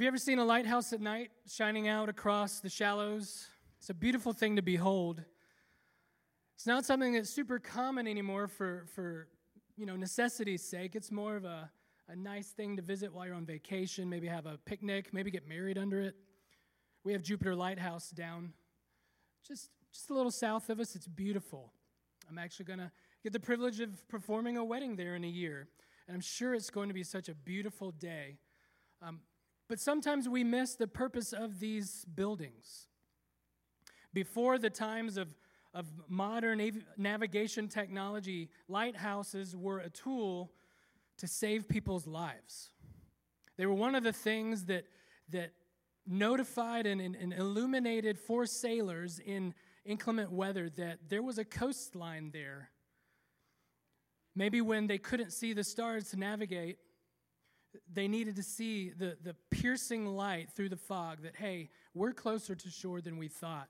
Have you ever seen a lighthouse at night shining out across the shallows? It's a beautiful thing to behold. It's not something that's super common anymore for, for you know, necessity's sake. It's more of a, a nice thing to visit while you're on vacation, maybe have a picnic, maybe get married under it. We have Jupiter Lighthouse down just, just a little south of us. It's beautiful. I'm actually going to get the privilege of performing a wedding there in a year, and I'm sure it's going to be such a beautiful day. Um, but sometimes we miss the purpose of these buildings. Before the times of, of modern av- navigation technology, lighthouses were a tool to save people's lives. They were one of the things that, that notified and, and, and illuminated for sailors in inclement weather that there was a coastline there. Maybe when they couldn't see the stars to navigate, they needed to see the, the piercing light through the fog that, hey, we're closer to shore than we thought.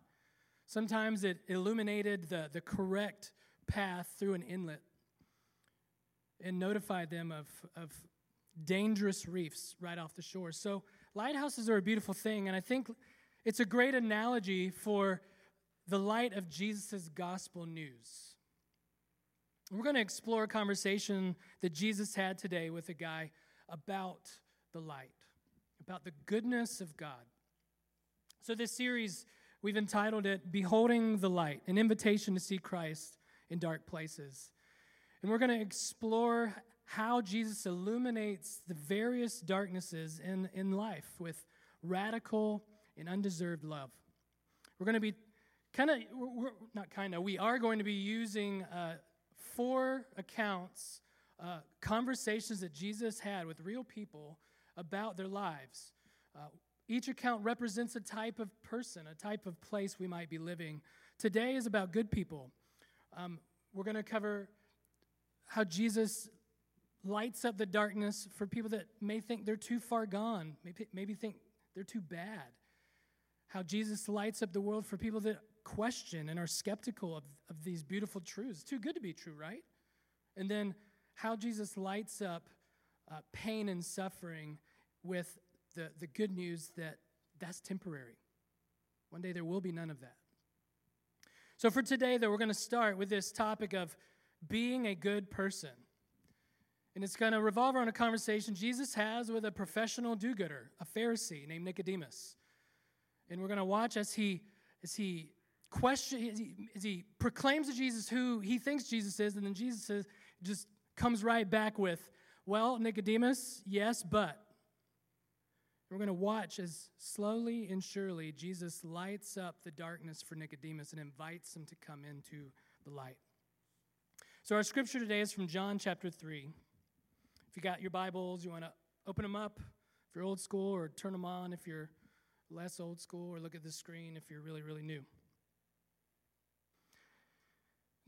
Sometimes it illuminated the, the correct path through an inlet and notified them of, of dangerous reefs right off the shore. So, lighthouses are a beautiful thing, and I think it's a great analogy for the light of Jesus' gospel news. We're going to explore a conversation that Jesus had today with a guy about the light, about the goodness of God. So, this series, we've entitled it Beholding the Light, an invitation to see Christ in dark places. And we're going to explore how Jesus illuminates the various darknesses in, in life with radical and undeserved love. We're going to be kind of, not kind of, we are going to be using uh, four accounts, uh, conversations that Jesus had with real people about their lives. Uh, each account represents a type of person, a type of place we might be living. Today is about good people. Um, we're going to cover how Jesus lights up the darkness for people that may think they're too far gone, maybe, maybe think they're too bad. How Jesus lights up the world for people that question and are skeptical of, of these beautiful truths. Too good to be true, right? And then how Jesus lights up uh, pain and suffering with the, the good news that that's temporary. One day there will be none of that. So, for today, though, we're going to start with this topic of being a good person. And it's going to revolve around a conversation Jesus has with a professional do gooder, a Pharisee named Nicodemus. And we're going to watch as he, as he question, as he, as he proclaims to Jesus who he thinks Jesus is, and then Jesus says, just comes right back with, Well, Nicodemus, yes, but. We're going to watch as slowly and surely Jesus lights up the darkness for Nicodemus and invites him to come into the light. So, our scripture today is from John chapter 3. If you got your Bibles, you want to open them up if you're old school, or turn them on if you're less old school, or look at the screen if you're really, really new.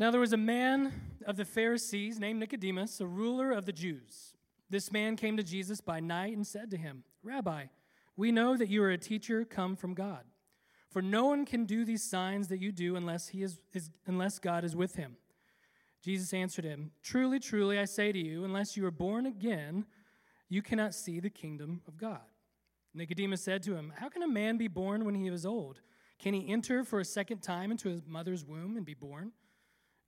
Now, there was a man of the Pharisees named Nicodemus, a ruler of the Jews. This man came to Jesus by night and said to him, Rabbi, we know that you are a teacher come from God. For no one can do these signs that you do unless, he is, is unless God is with him. Jesus answered him, Truly, truly, I say to you, unless you are born again, you cannot see the kingdom of God. Nicodemus said to him, How can a man be born when he is old? Can he enter for a second time into his mother's womb and be born?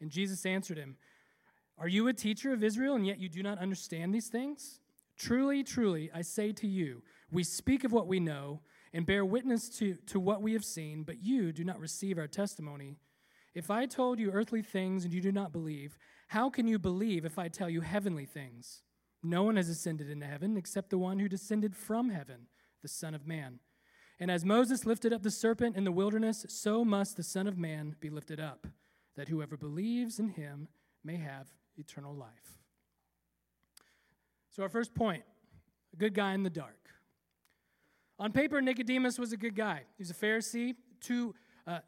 And Jesus answered him, Are you a teacher of Israel, and yet you do not understand these things? Truly, truly, I say to you, we speak of what we know and bear witness to, to what we have seen, but you do not receive our testimony. If I told you earthly things and you do not believe, how can you believe if I tell you heavenly things? No one has ascended into heaven except the one who descended from heaven, the Son of Man. And as Moses lifted up the serpent in the wilderness, so must the Son of Man be lifted up, that whoever believes in him may have eternal life. So, our first point a good guy in the dark. On paper, Nicodemus was a good guy. He was a Pharisee. To uh,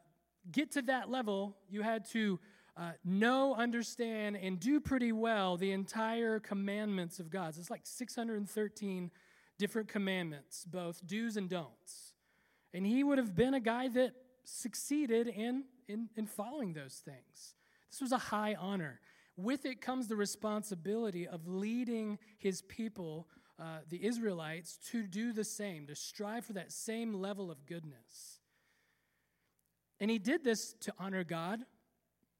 get to that level, you had to uh, know, understand, and do pretty well the entire commandments of God. It's like 613 different commandments, both do's and don'ts. And he would have been a guy that succeeded in, in, in following those things. This was a high honor. With it comes the responsibility of leading his people, uh, the Israelites, to do the same, to strive for that same level of goodness. And he did this to honor God.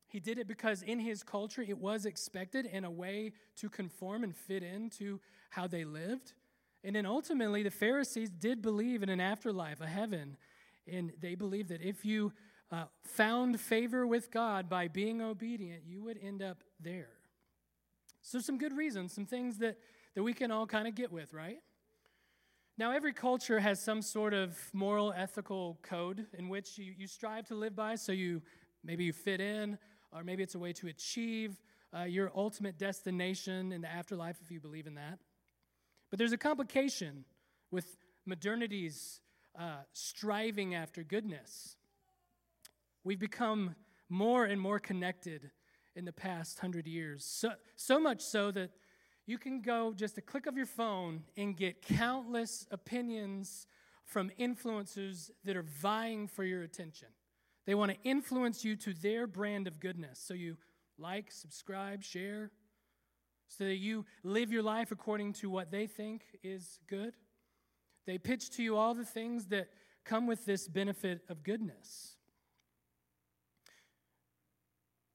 He did it because in his culture it was expected in a way to conform and fit into how they lived. And then ultimately, the Pharisees did believe in an afterlife, a heaven. And they believed that if you uh, found favor with God by being obedient, you would end up there. So, some good reasons, some things that, that we can all kind of get with, right? Now, every culture has some sort of moral, ethical code in which you, you strive to live by, so you maybe you fit in, or maybe it's a way to achieve uh, your ultimate destination in the afterlife if you believe in that. But there's a complication with modernity's uh, striving after goodness. We've become more and more connected in the past hundred years, so, so much so that you can go just a click of your phone and get countless opinions from influencers that are vying for your attention. They want to influence you to their brand of goodness. So you like, subscribe, share, so that you live your life according to what they think is good. They pitch to you all the things that come with this benefit of goodness.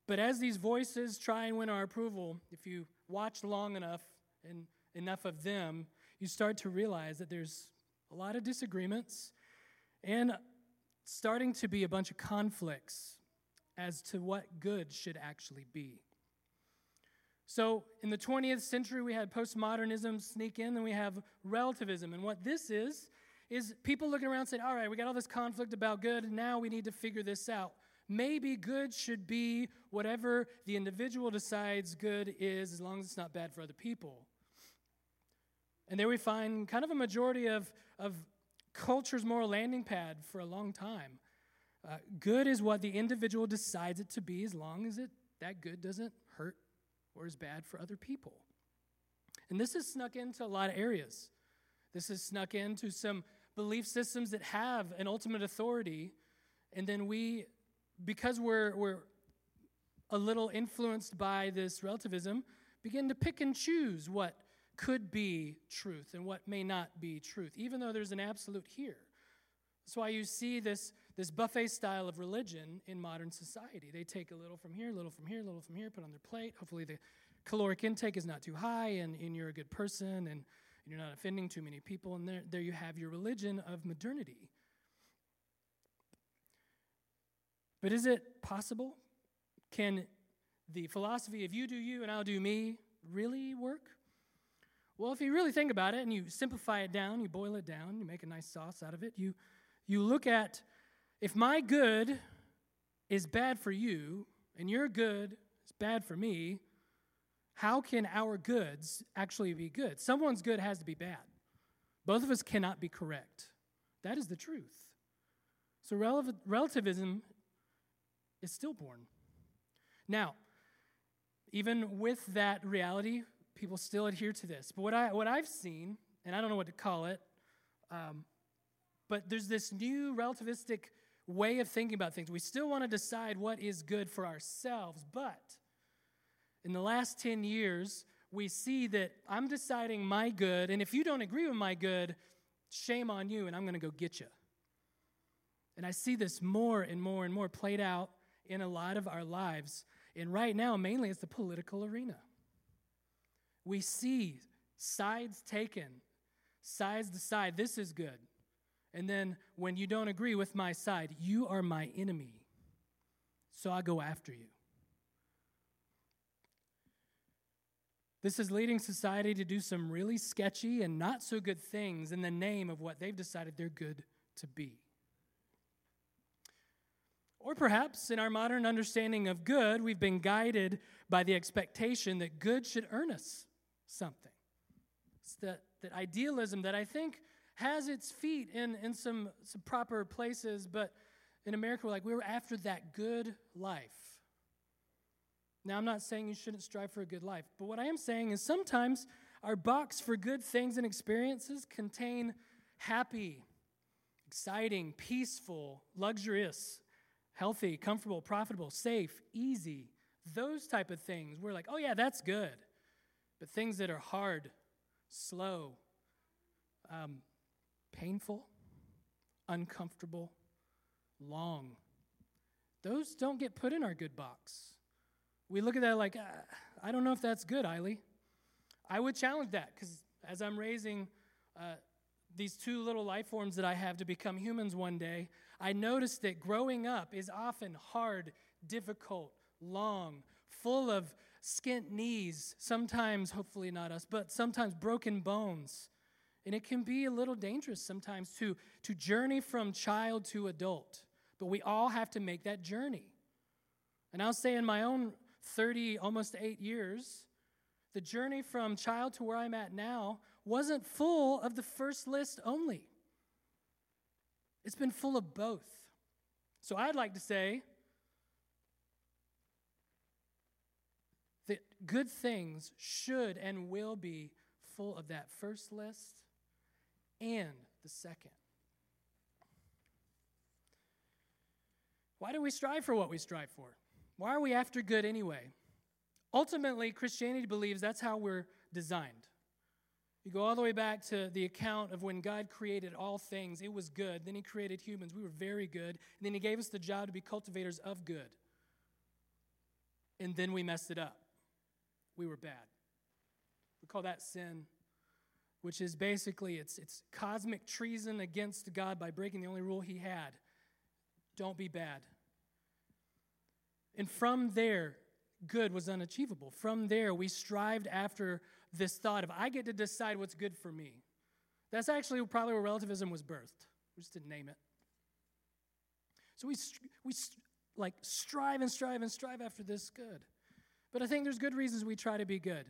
But as these voices try and win our approval, if you watch long enough and enough of them, you start to realize that there's a lot of disagreements and starting to be a bunch of conflicts as to what good should actually be. So, in the 20th century, we had postmodernism sneak in, then we have relativism. And what this is, is people looking around saying, all right, we got all this conflict about good, now we need to figure this out. Maybe good should be whatever the individual decides good is, as long as it's not bad for other people. And there we find kind of a majority of, of culture's moral landing pad for a long time. Uh, good is what the individual decides it to be, as long as it, that good doesn't hurt or is bad for other people. And this has snuck into a lot of areas. This has snuck into some belief systems that have an ultimate authority, and then we, because we're, we're a little influenced by this relativism, begin to pick and choose what could be truth and what may not be truth, even though there's an absolute here. That's why you see this, this buffet style of religion in modern society. They take a little from here, a little from here, a little from here, put on their plate. Hopefully, the caloric intake is not too high, and, and you're a good person, and you're not offending too many people. And there, there you have your religion of modernity. But is it possible? Can the philosophy of you do you and I'll do me really work? Well, if you really think about it and you simplify it down, you boil it down, you make a nice sauce out of it, you you look at if my good is bad for you and your good is bad for me, how can our goods actually be good? Someone's good has to be bad. Both of us cannot be correct. That is the truth. So relativism is stillborn. Now, even with that reality, people still adhere to this. But what, I, what I've seen, and I don't know what to call it, um, but there's this new relativistic way of thinking about things. We still want to decide what is good for ourselves, but in the last 10 years, we see that I'm deciding my good, and if you don't agree with my good, shame on you, and I'm going to go get you. And I see this more and more and more played out in a lot of our lives. And right now, mainly, it's the political arena. We see sides taken, sides decide this is good, and then when you don't agree with my side, you are my enemy. So I go after you. This is leading society to do some really sketchy and not so good things in the name of what they've decided they're good to be. Or perhaps in our modern understanding of good, we've been guided by the expectation that good should earn us something. It's that, that idealism that I think has its feet in, in some, some proper places, but in America, we're like, we were after that good life. Now, I'm not saying you shouldn't strive for a good life, but what I am saying is sometimes our box for good things and experiences contain happy, exciting, peaceful, luxurious, healthy, comfortable, profitable, safe, easy, those type of things. We're like, oh yeah, that's good. But things that are hard, slow, um, painful, uncomfortable, long, those don't get put in our good box. We look at that like, uh, I don't know if that's good, Eiley. I would challenge that because as I'm raising uh, these two little life forms that I have to become humans one day, I noticed that growing up is often hard, difficult, long, full of skint knees, sometimes, hopefully not us, but sometimes broken bones. And it can be a little dangerous sometimes to, to journey from child to adult. But we all have to make that journey. And I'll say in my own 30, almost eight years, the journey from child to where I'm at now wasn't full of the first list only. It's been full of both. So I'd like to say that good things should and will be full of that first list and the second. Why do we strive for what we strive for? Why are we after good anyway? Ultimately, Christianity believes that's how we're designed. You go all the way back to the account of when God created all things, it was good. Then He created humans, we were very good. And then He gave us the job to be cultivators of good. And then we messed it up. We were bad. We call that sin, which is basically it's, it's cosmic treason against God by breaking the only rule He had don't be bad. And from there, good was unachievable. From there, we strived after this thought of, I get to decide what's good for me. That's actually probably where relativism was birthed. We just didn't name it. So we, we like strive and strive and strive after this good. But I think there's good reasons we try to be good.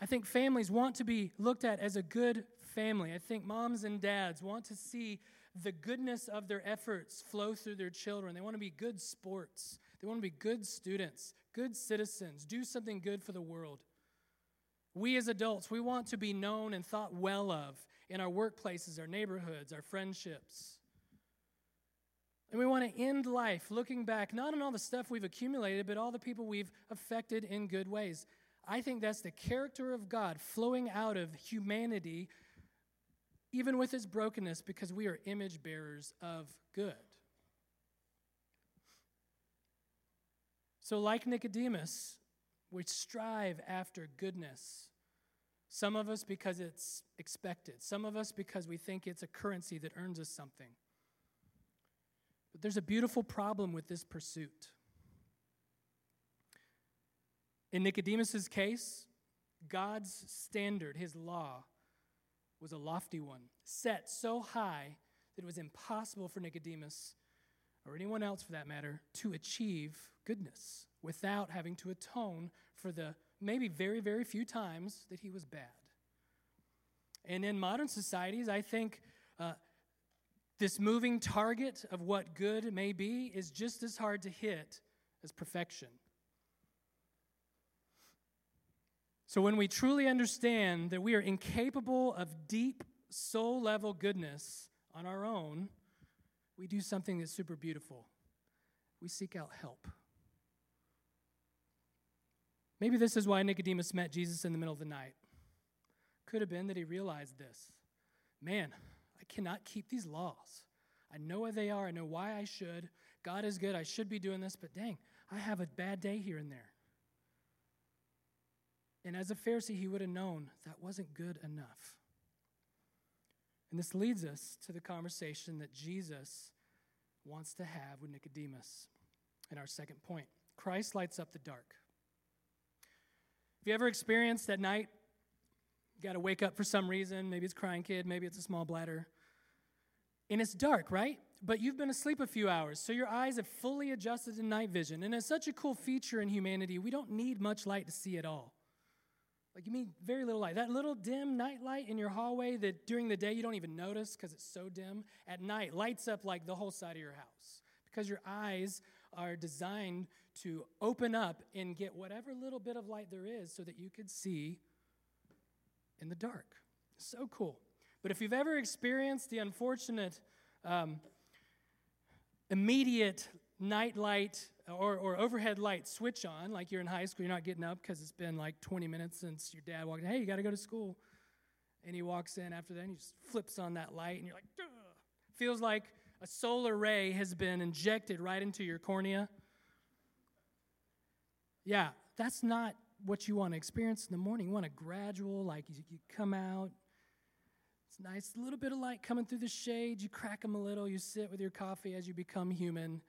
I think families want to be looked at as a good family. I think moms and dads want to see the goodness of their efforts flow through their children. They want to be good sports. They want to be good students, good citizens, do something good for the world. We as adults, we want to be known and thought well of in our workplaces, our neighborhoods, our friendships. And we want to end life looking back not on all the stuff we've accumulated, but all the people we've affected in good ways. I think that's the character of God flowing out of humanity, even with its brokenness, because we are image bearers of good. So, like Nicodemus, we strive after goodness. Some of us because it's expected, some of us because we think it's a currency that earns us something. But there's a beautiful problem with this pursuit. In Nicodemus's case, God's standard, his law, was a lofty one, set so high that it was impossible for Nicodemus, or anyone else for that matter, to achieve goodness without having to atone for the maybe very, very few times that he was bad. And in modern societies, I think uh, this moving target of what good may be is just as hard to hit as perfection. So, when we truly understand that we are incapable of deep soul level goodness on our own, we do something that's super beautiful. We seek out help. Maybe this is why Nicodemus met Jesus in the middle of the night. Could have been that he realized this. Man, I cannot keep these laws. I know what they are. I know why I should. God is good. I should be doing this, but dang, I have a bad day here and there. And as a Pharisee, he would have known that wasn't good enough. And this leads us to the conversation that Jesus wants to have with Nicodemus in our second point. Christ lights up the dark. Have you ever experienced that night, you got to wake up for some reason? Maybe it's crying kid, maybe it's a small bladder. And it's dark, right? But you've been asleep a few hours, so your eyes have fully adjusted to night vision. And it's such a cool feature in humanity, we don't need much light to see at all. Like you mean very little light. That little dim night light in your hallway that during the day you don't even notice because it's so dim, at night lights up like the whole side of your house because your eyes are designed to open up and get whatever little bit of light there is so that you could see in the dark. So cool. But if you've ever experienced the unfortunate um, immediate night light or, or overhead light switch on, like you're in high school, you're not getting up because it's been like 20 minutes since your dad walked in. Hey, you got to go to school. And he walks in after that and he just flips on that light and you're like, Duh. feels like a solar ray has been injected right into your cornea. Yeah, that's not what you want to experience in the morning. You want a gradual, like you, you come out, it's nice, a little bit of light coming through the shade. You crack them a little. You sit with your coffee as you become human.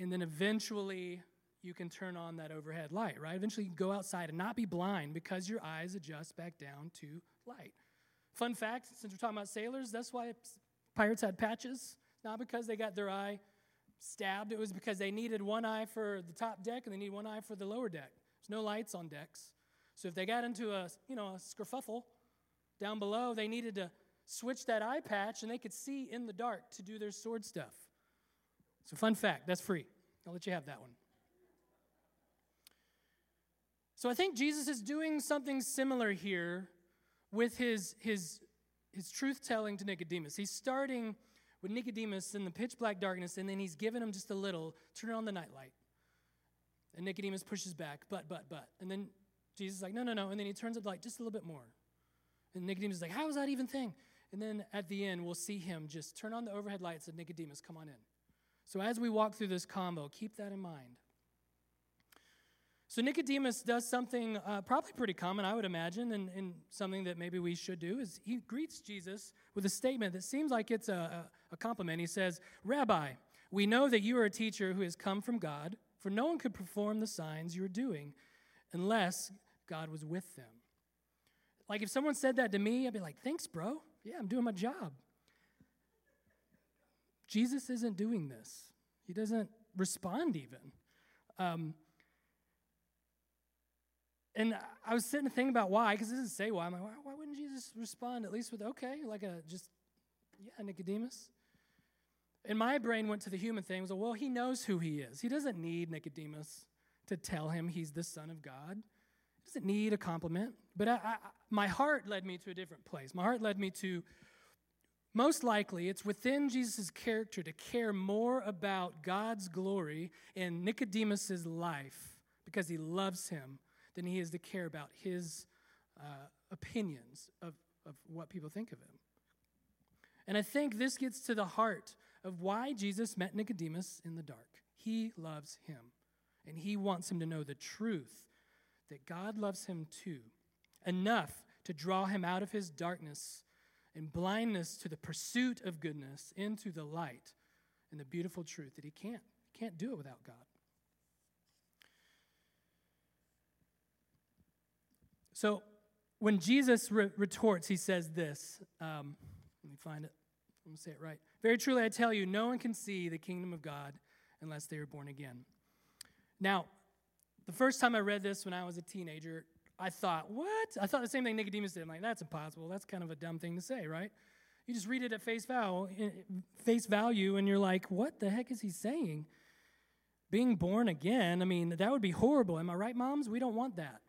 And then eventually you can turn on that overhead light, right? Eventually you can go outside and not be blind because your eyes adjust back down to light. Fun fact since we're talking about sailors, that's why pirates had patches. Not because they got their eye stabbed, it was because they needed one eye for the top deck and they needed one eye for the lower deck. There's no lights on decks. So if they got into a, you know, a skerfuffle down below, they needed to switch that eye patch and they could see in the dark to do their sword stuff. So, fun fact that's free. I'll let you have that one. So, I think Jesus is doing something similar here with his, his, his truth telling to Nicodemus. He's starting with Nicodemus in the pitch black darkness, and then he's giving him just a little turn on the nightlight. And Nicodemus pushes back, but, but, but. And then Jesus is like, no, no, no. And then he turns up the light just a little bit more. And Nicodemus is like, how is that even thing? And then at the end, we'll see him just turn on the overhead lights and Nicodemus, come on in. So as we walk through this combo, keep that in mind. So Nicodemus does something uh, probably pretty common, I would imagine, and, and, something that maybe we should do is he greets Jesus with a statement that seems like it's a, a compliment. He says, Rabbi, we know that you are a teacher who has come from God, for no one could perform the signs you are doing unless God was with them. Like if someone said that to me, I'd be like, thanks, bro. Yeah, I'm doing my job. Jesus isn't doing this, he doesn't respond even. Um, and I was sitting to think about why, because it doesn't say why. I'm like, why, why, wouldn't Jesus respond at least with, okay, like a just, yeah, Nicodemus? And my brain went to the human thing. Was like, well, he knows who he is. He doesn't need Nicodemus to tell him he's the Son of God. He doesn't need a compliment. But I, I, my heart led me to a different place. My heart led me to most likely it's within Jesus' character to care more about God's glory in Nicodemus' life because he loves him than he is to care about his uh, opinions of, of what people think of him. And I think this gets to the heart of why Jesus met Nicodemus in the dark. He loves him, and he wants him to know the truth that God loves him too, enough to draw him out of his darkness and blindness to the pursuit of goodness into the light and the beautiful truth that he can't can't do it without God. So when Jesus re- retorts, he says this. Um, let me find it. Let me say it right. Very truly, I tell you, no one can see the kingdom of God unless they are born again. Now, the first time I read this when I was a teenager, I thought, what? I thought the same thing Nicodemus did. I'm like, that's impossible. That's kind of a dumb thing to say, right? You just read it at face value, face value, and you're like, what the heck is he saying? Being born again, I mean, that would be horrible. Am I right, moms? We don't want that.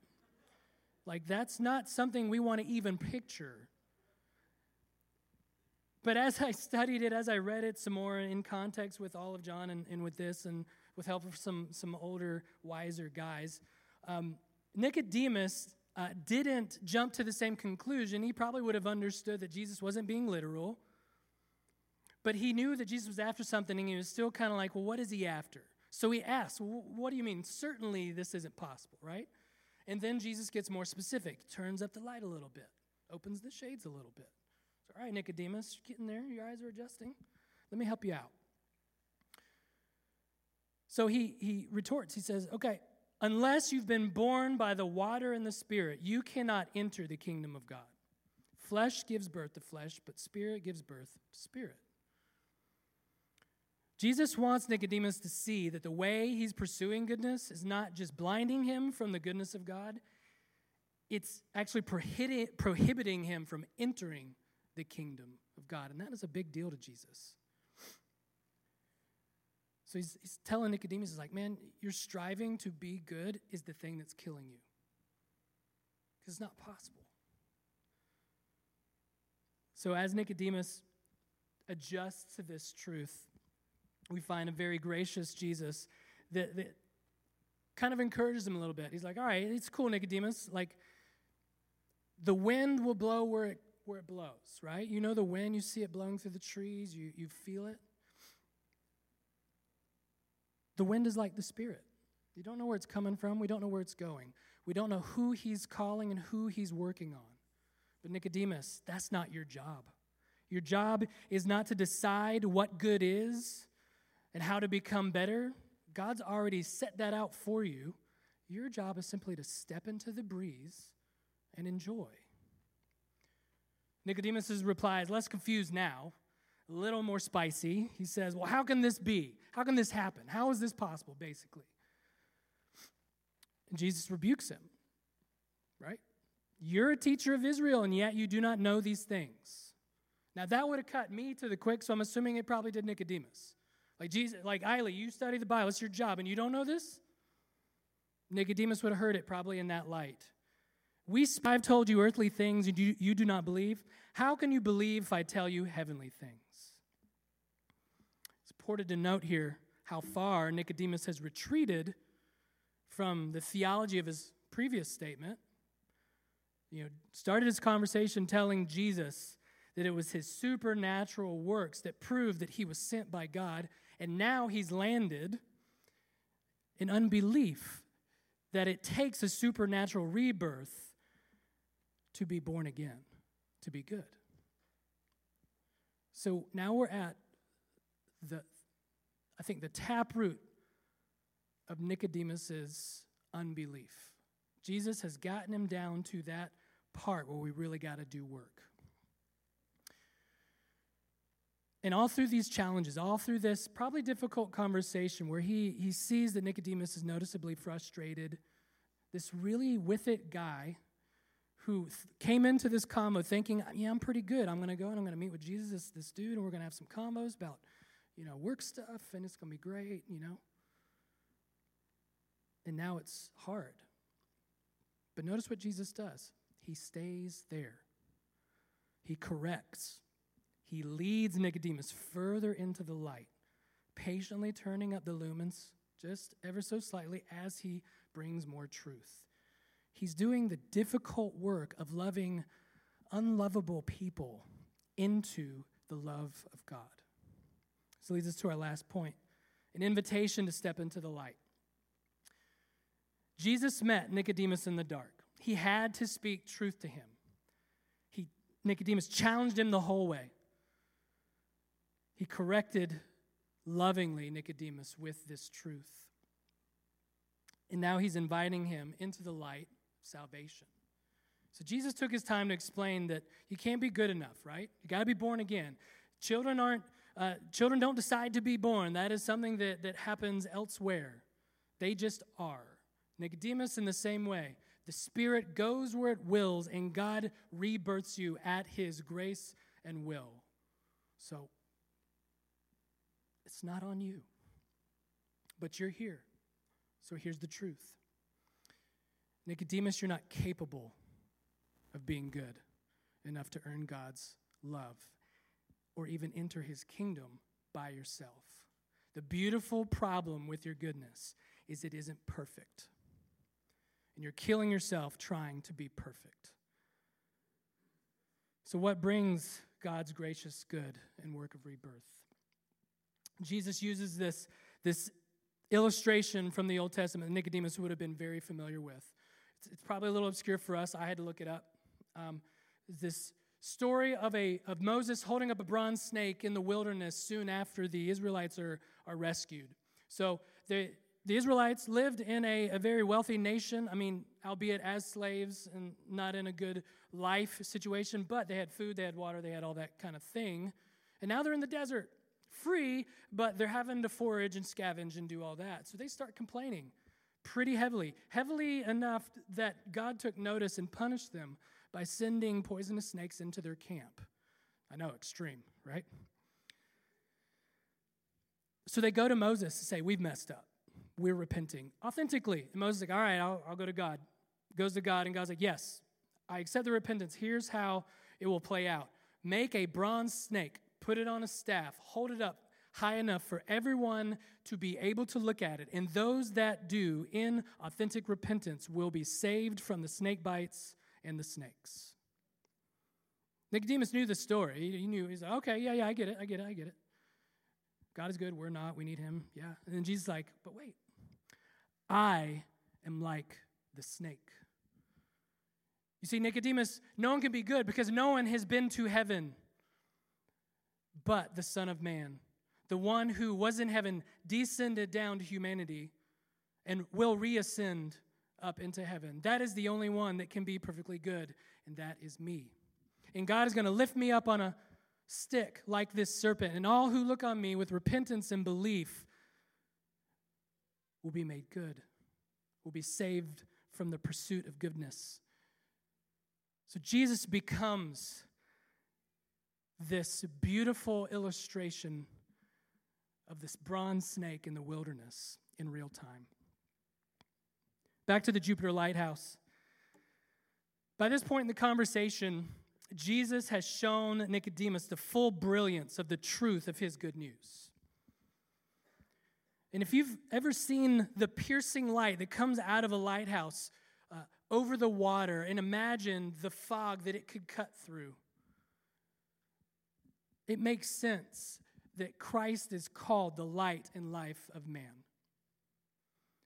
Like, that's not something we want to even picture. But as I studied it, as I read it some more in context with all of John and, and with this, and with help of some, some older, wiser guys, um, Nicodemus uh, didn't jump to the same conclusion. He probably would have understood that Jesus wasn't being literal, but he knew that Jesus was after something, and he was still kind of like, well, what is he after? So he asked, well, what do you mean? Certainly this isn't possible, right? And then Jesus gets more specific, turns up the light a little bit, opens the shades a little bit. So, all right, Nicodemus, you're getting there, your eyes are adjusting. Let me help you out. So he, he retorts, he says, okay, Unless you've been born by the water and the Spirit, you cannot enter the kingdom of God. Flesh gives birth to flesh, but Spirit gives birth to spirit. Jesus wants Nicodemus to see that the way he's pursuing goodness is not just blinding him from the goodness of God, it's actually prohibiting, him from entering the kingdom of God. And that is a big deal to Jesus. So he's, he's telling Nicodemus, he's like, man, your striving to be good is the thing that's killing you. Because it's not possible. So as Nicodemus adjusts to this truth, we find a very gracious Jesus that, that kind of encourages him a little bit. He's like, all right, it's cool, Nicodemus. Like, the wind will blow where it, where it blows, right? You know the wind, you see it blowing through the trees, you, you feel it. The wind is like the Spirit. You don't know where it's coming from, we don't know where it's going. We don't know who He's calling and who He's working on. But Nicodemus, that's not your job. Your job is not to decide what good is and how to become better. God's already set that out for you. Your job is simply to step into the breeze and enjoy. Nicodemus' reply is less confused now, a little more spicy. He says, Well, how can this be? How can this happen? How is this possible, basically? And Jesus rebukes him, right? You're a teacher of Israel, and yet you do not know these things. Now, that would have cut me to the quick, so I'm assuming it probably did Nicodemus. Like, Jesus, like, Eiley, you study the Bible, it's your job, and you don't know this? Nicodemus would have heard it probably in that light. We, I've told you earthly things and you, you do not believe. How can you believe if I tell you heavenly things? Important to note here how far Nicodemus has retreated from the theology of his previous statement. You know, started his conversation telling Jesus that it was his supernatural works that proved that he was sent by God, and now he's landed in unbelief that it takes a supernatural rebirth to be born again, to be good. So now we're at the, I think, the taproot of Nicodemus's unbelief. Jesus has gotten him down to that part where we really got to do work. And all through these challenges, all through this probably difficult conversation where he, he sees that Nicodemus is noticeably frustrated, this really with it guy who th- came into this combo thinking, yeah, I'm pretty good. I'm going to go and I'm going to meet with Jesus, this, this dude, and we're going to have some combos about, you know, work stuff, and it's going to be great, you know. And now it's hard. But notice what Jesus does He stays there, He corrects, He leads Nicodemus further into the light, patiently turning up the lumens just ever so slightly as He brings more truth. He's doing the difficult work of loving unlovable people into the love of God. This leads us to our last point an invitation to step into the light. Jesus met Nicodemus in the dark. He had to speak truth to him. He, Nicodemus challenged him the whole way. He corrected lovingly Nicodemus with this truth. And now he's inviting him into the light of salvation. So Jesus took his time to explain that you can't be good enough, right? You got to be born again. Children aren't uh, children don't decide to be born. That is something that, that happens elsewhere. They just are. Nicodemus, in the same way, the Spirit goes where it wills, and God rebirths you at His grace and will. So, it's not on you, but you're here. So, here's the truth Nicodemus, you're not capable of being good enough to earn God's love or even enter his kingdom by yourself. The beautiful problem with your goodness is it isn't perfect. And you're killing yourself trying to be perfect. So, what brings God's gracious good and work of rebirth? Jesus uses this, this illustration from the Old Testament that Nicodemus would have been very familiar with. It's, it's probably a little obscure for us. I had to look it up. Um, this story of, a, of Moses holding up a bronze snake in the wilderness soon after the Israelites are, are rescued. So the, the Israelites lived in a, a very wealthy nation, I mean, albeit as slaves and not in a good life situation, but they had food, they had water, they had all that kind of thing. And now they're in the desert, free, but they're having to forage and scavenge and do all that. So they start complaining pretty heavily, heavily enough that God took notice and punished them by sending poisonous snakes into their camp. I know, extreme, right? So they go to Moses to say, We've messed up. We're repenting authentically. And Moses is like, All right, I'll, I'll go to God. Goes to God, and God's like, Yes, I accept the repentance. Here's how it will play out make a bronze snake, put it on a staff, hold it up high enough for everyone to be able to look at it. And those that do in authentic repentance will be saved from the snake bites and the snakes. Nicodemus knew the story. He knew, he's like, okay, yeah, yeah, I get it, I get it, I get it. God is good, we're not, we need him, yeah. And then Jesus is like, but wait, I am like the snake. You see, Nicodemus, no one can be good because no one has been to heaven but the Son of Man. The one who was in heaven descended down to humanity and will reascend up into heaven. That is the only one that can be perfectly good, and that is me. And God is going to lift me up on a stick like this serpent, and all who look on me with repentance and belief will be made good, will be saved from the pursuit of goodness. So Jesus becomes this beautiful illustration of this bronze snake in the wilderness in real time. Back to the Jupiter Lighthouse. By this point in the conversation, Jesus has shown Nicodemus the full brilliance of the truth of his good news. And if you've ever seen the piercing light that comes out of a lighthouse uh, over the water and imagine the fog that it could cut through, it makes sense that Christ is called the light and life of man.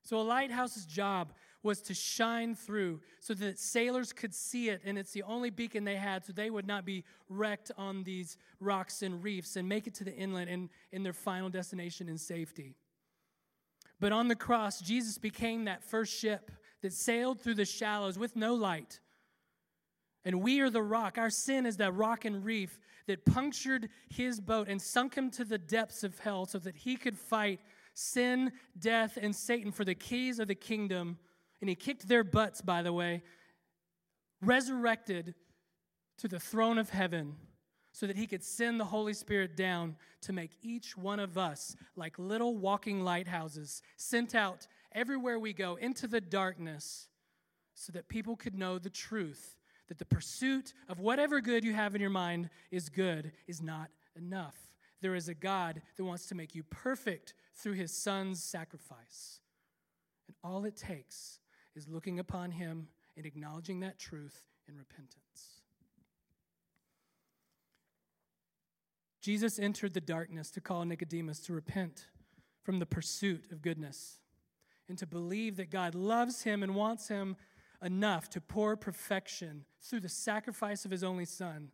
So, a lighthouse's job was to shine through so that sailors could see it, and it's the only beacon they had, so they would not be wrecked on these rocks and reefs and make it to the inlet and in their final destination in safety. But on the cross, Jesus became that first ship that sailed through the shallows with no light. And we are the rock. Our sin is that rock and reef that punctured his boat and sunk him to the depths of hell so that he could fight sin, death, and Satan for the keys of the kingdom and he kicked their butts, by the way, resurrected to the throne of heaven so that he could send the Holy Spirit down to make each one of us like little walking lighthouses, sent out everywhere we go into the darkness so that people could know the truth that the pursuit of whatever good you have in your mind is good is not enough. There is a God that wants to make you perfect through his son's sacrifice. And all it takes is looking upon him and acknowledging that truth in repentance. Jesus entered the darkness to call Nicodemus to repent from the pursuit of goodness and to believe that God loves him and wants him enough to pour perfection through the sacrifice of his only son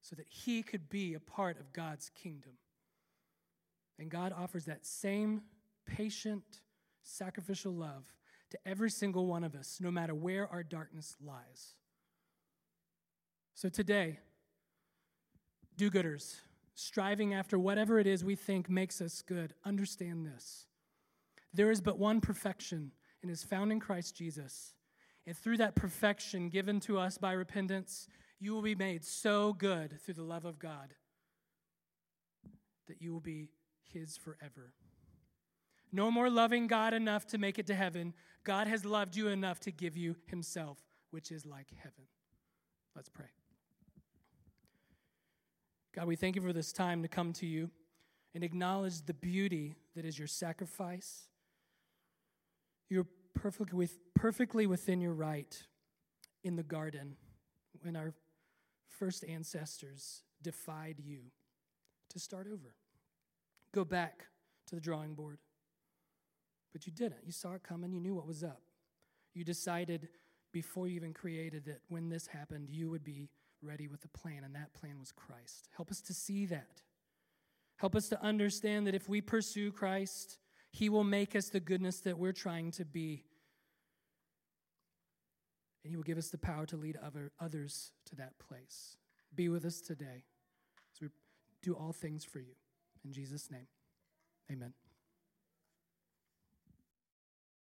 so that he could be a part of God's kingdom. And God offers that same patient, sacrificial love to every single one of us, no matter where our darkness lies. So today, do gooders, striving after whatever it is we think makes us good, understand this. There is but one perfection, and is found in Christ Jesus. And through that perfection given to us by repentance, you will be made so good through the love of God that you will be His forever. No more loving God enough to make it to heaven. God has loved you enough to give you Himself, which is like heaven. Let's pray. God, we thank you for this time to come to you and acknowledge the beauty that is your sacrifice. You're perfectly, with, perfectly within your right in the garden when our first ancestors defied you to start over. Go back to the drawing board. But you didn't. You saw it coming, you knew what was up. You decided before you even created that when this happened, you would be ready with a plan, and that plan was Christ. Help us to see that. Help us to understand that if we pursue Christ, He will make us the goodness that we're trying to be. And He will give us the power to lead other, others to that place. Be with us today as we do all things for you. In Jesus' name, amen.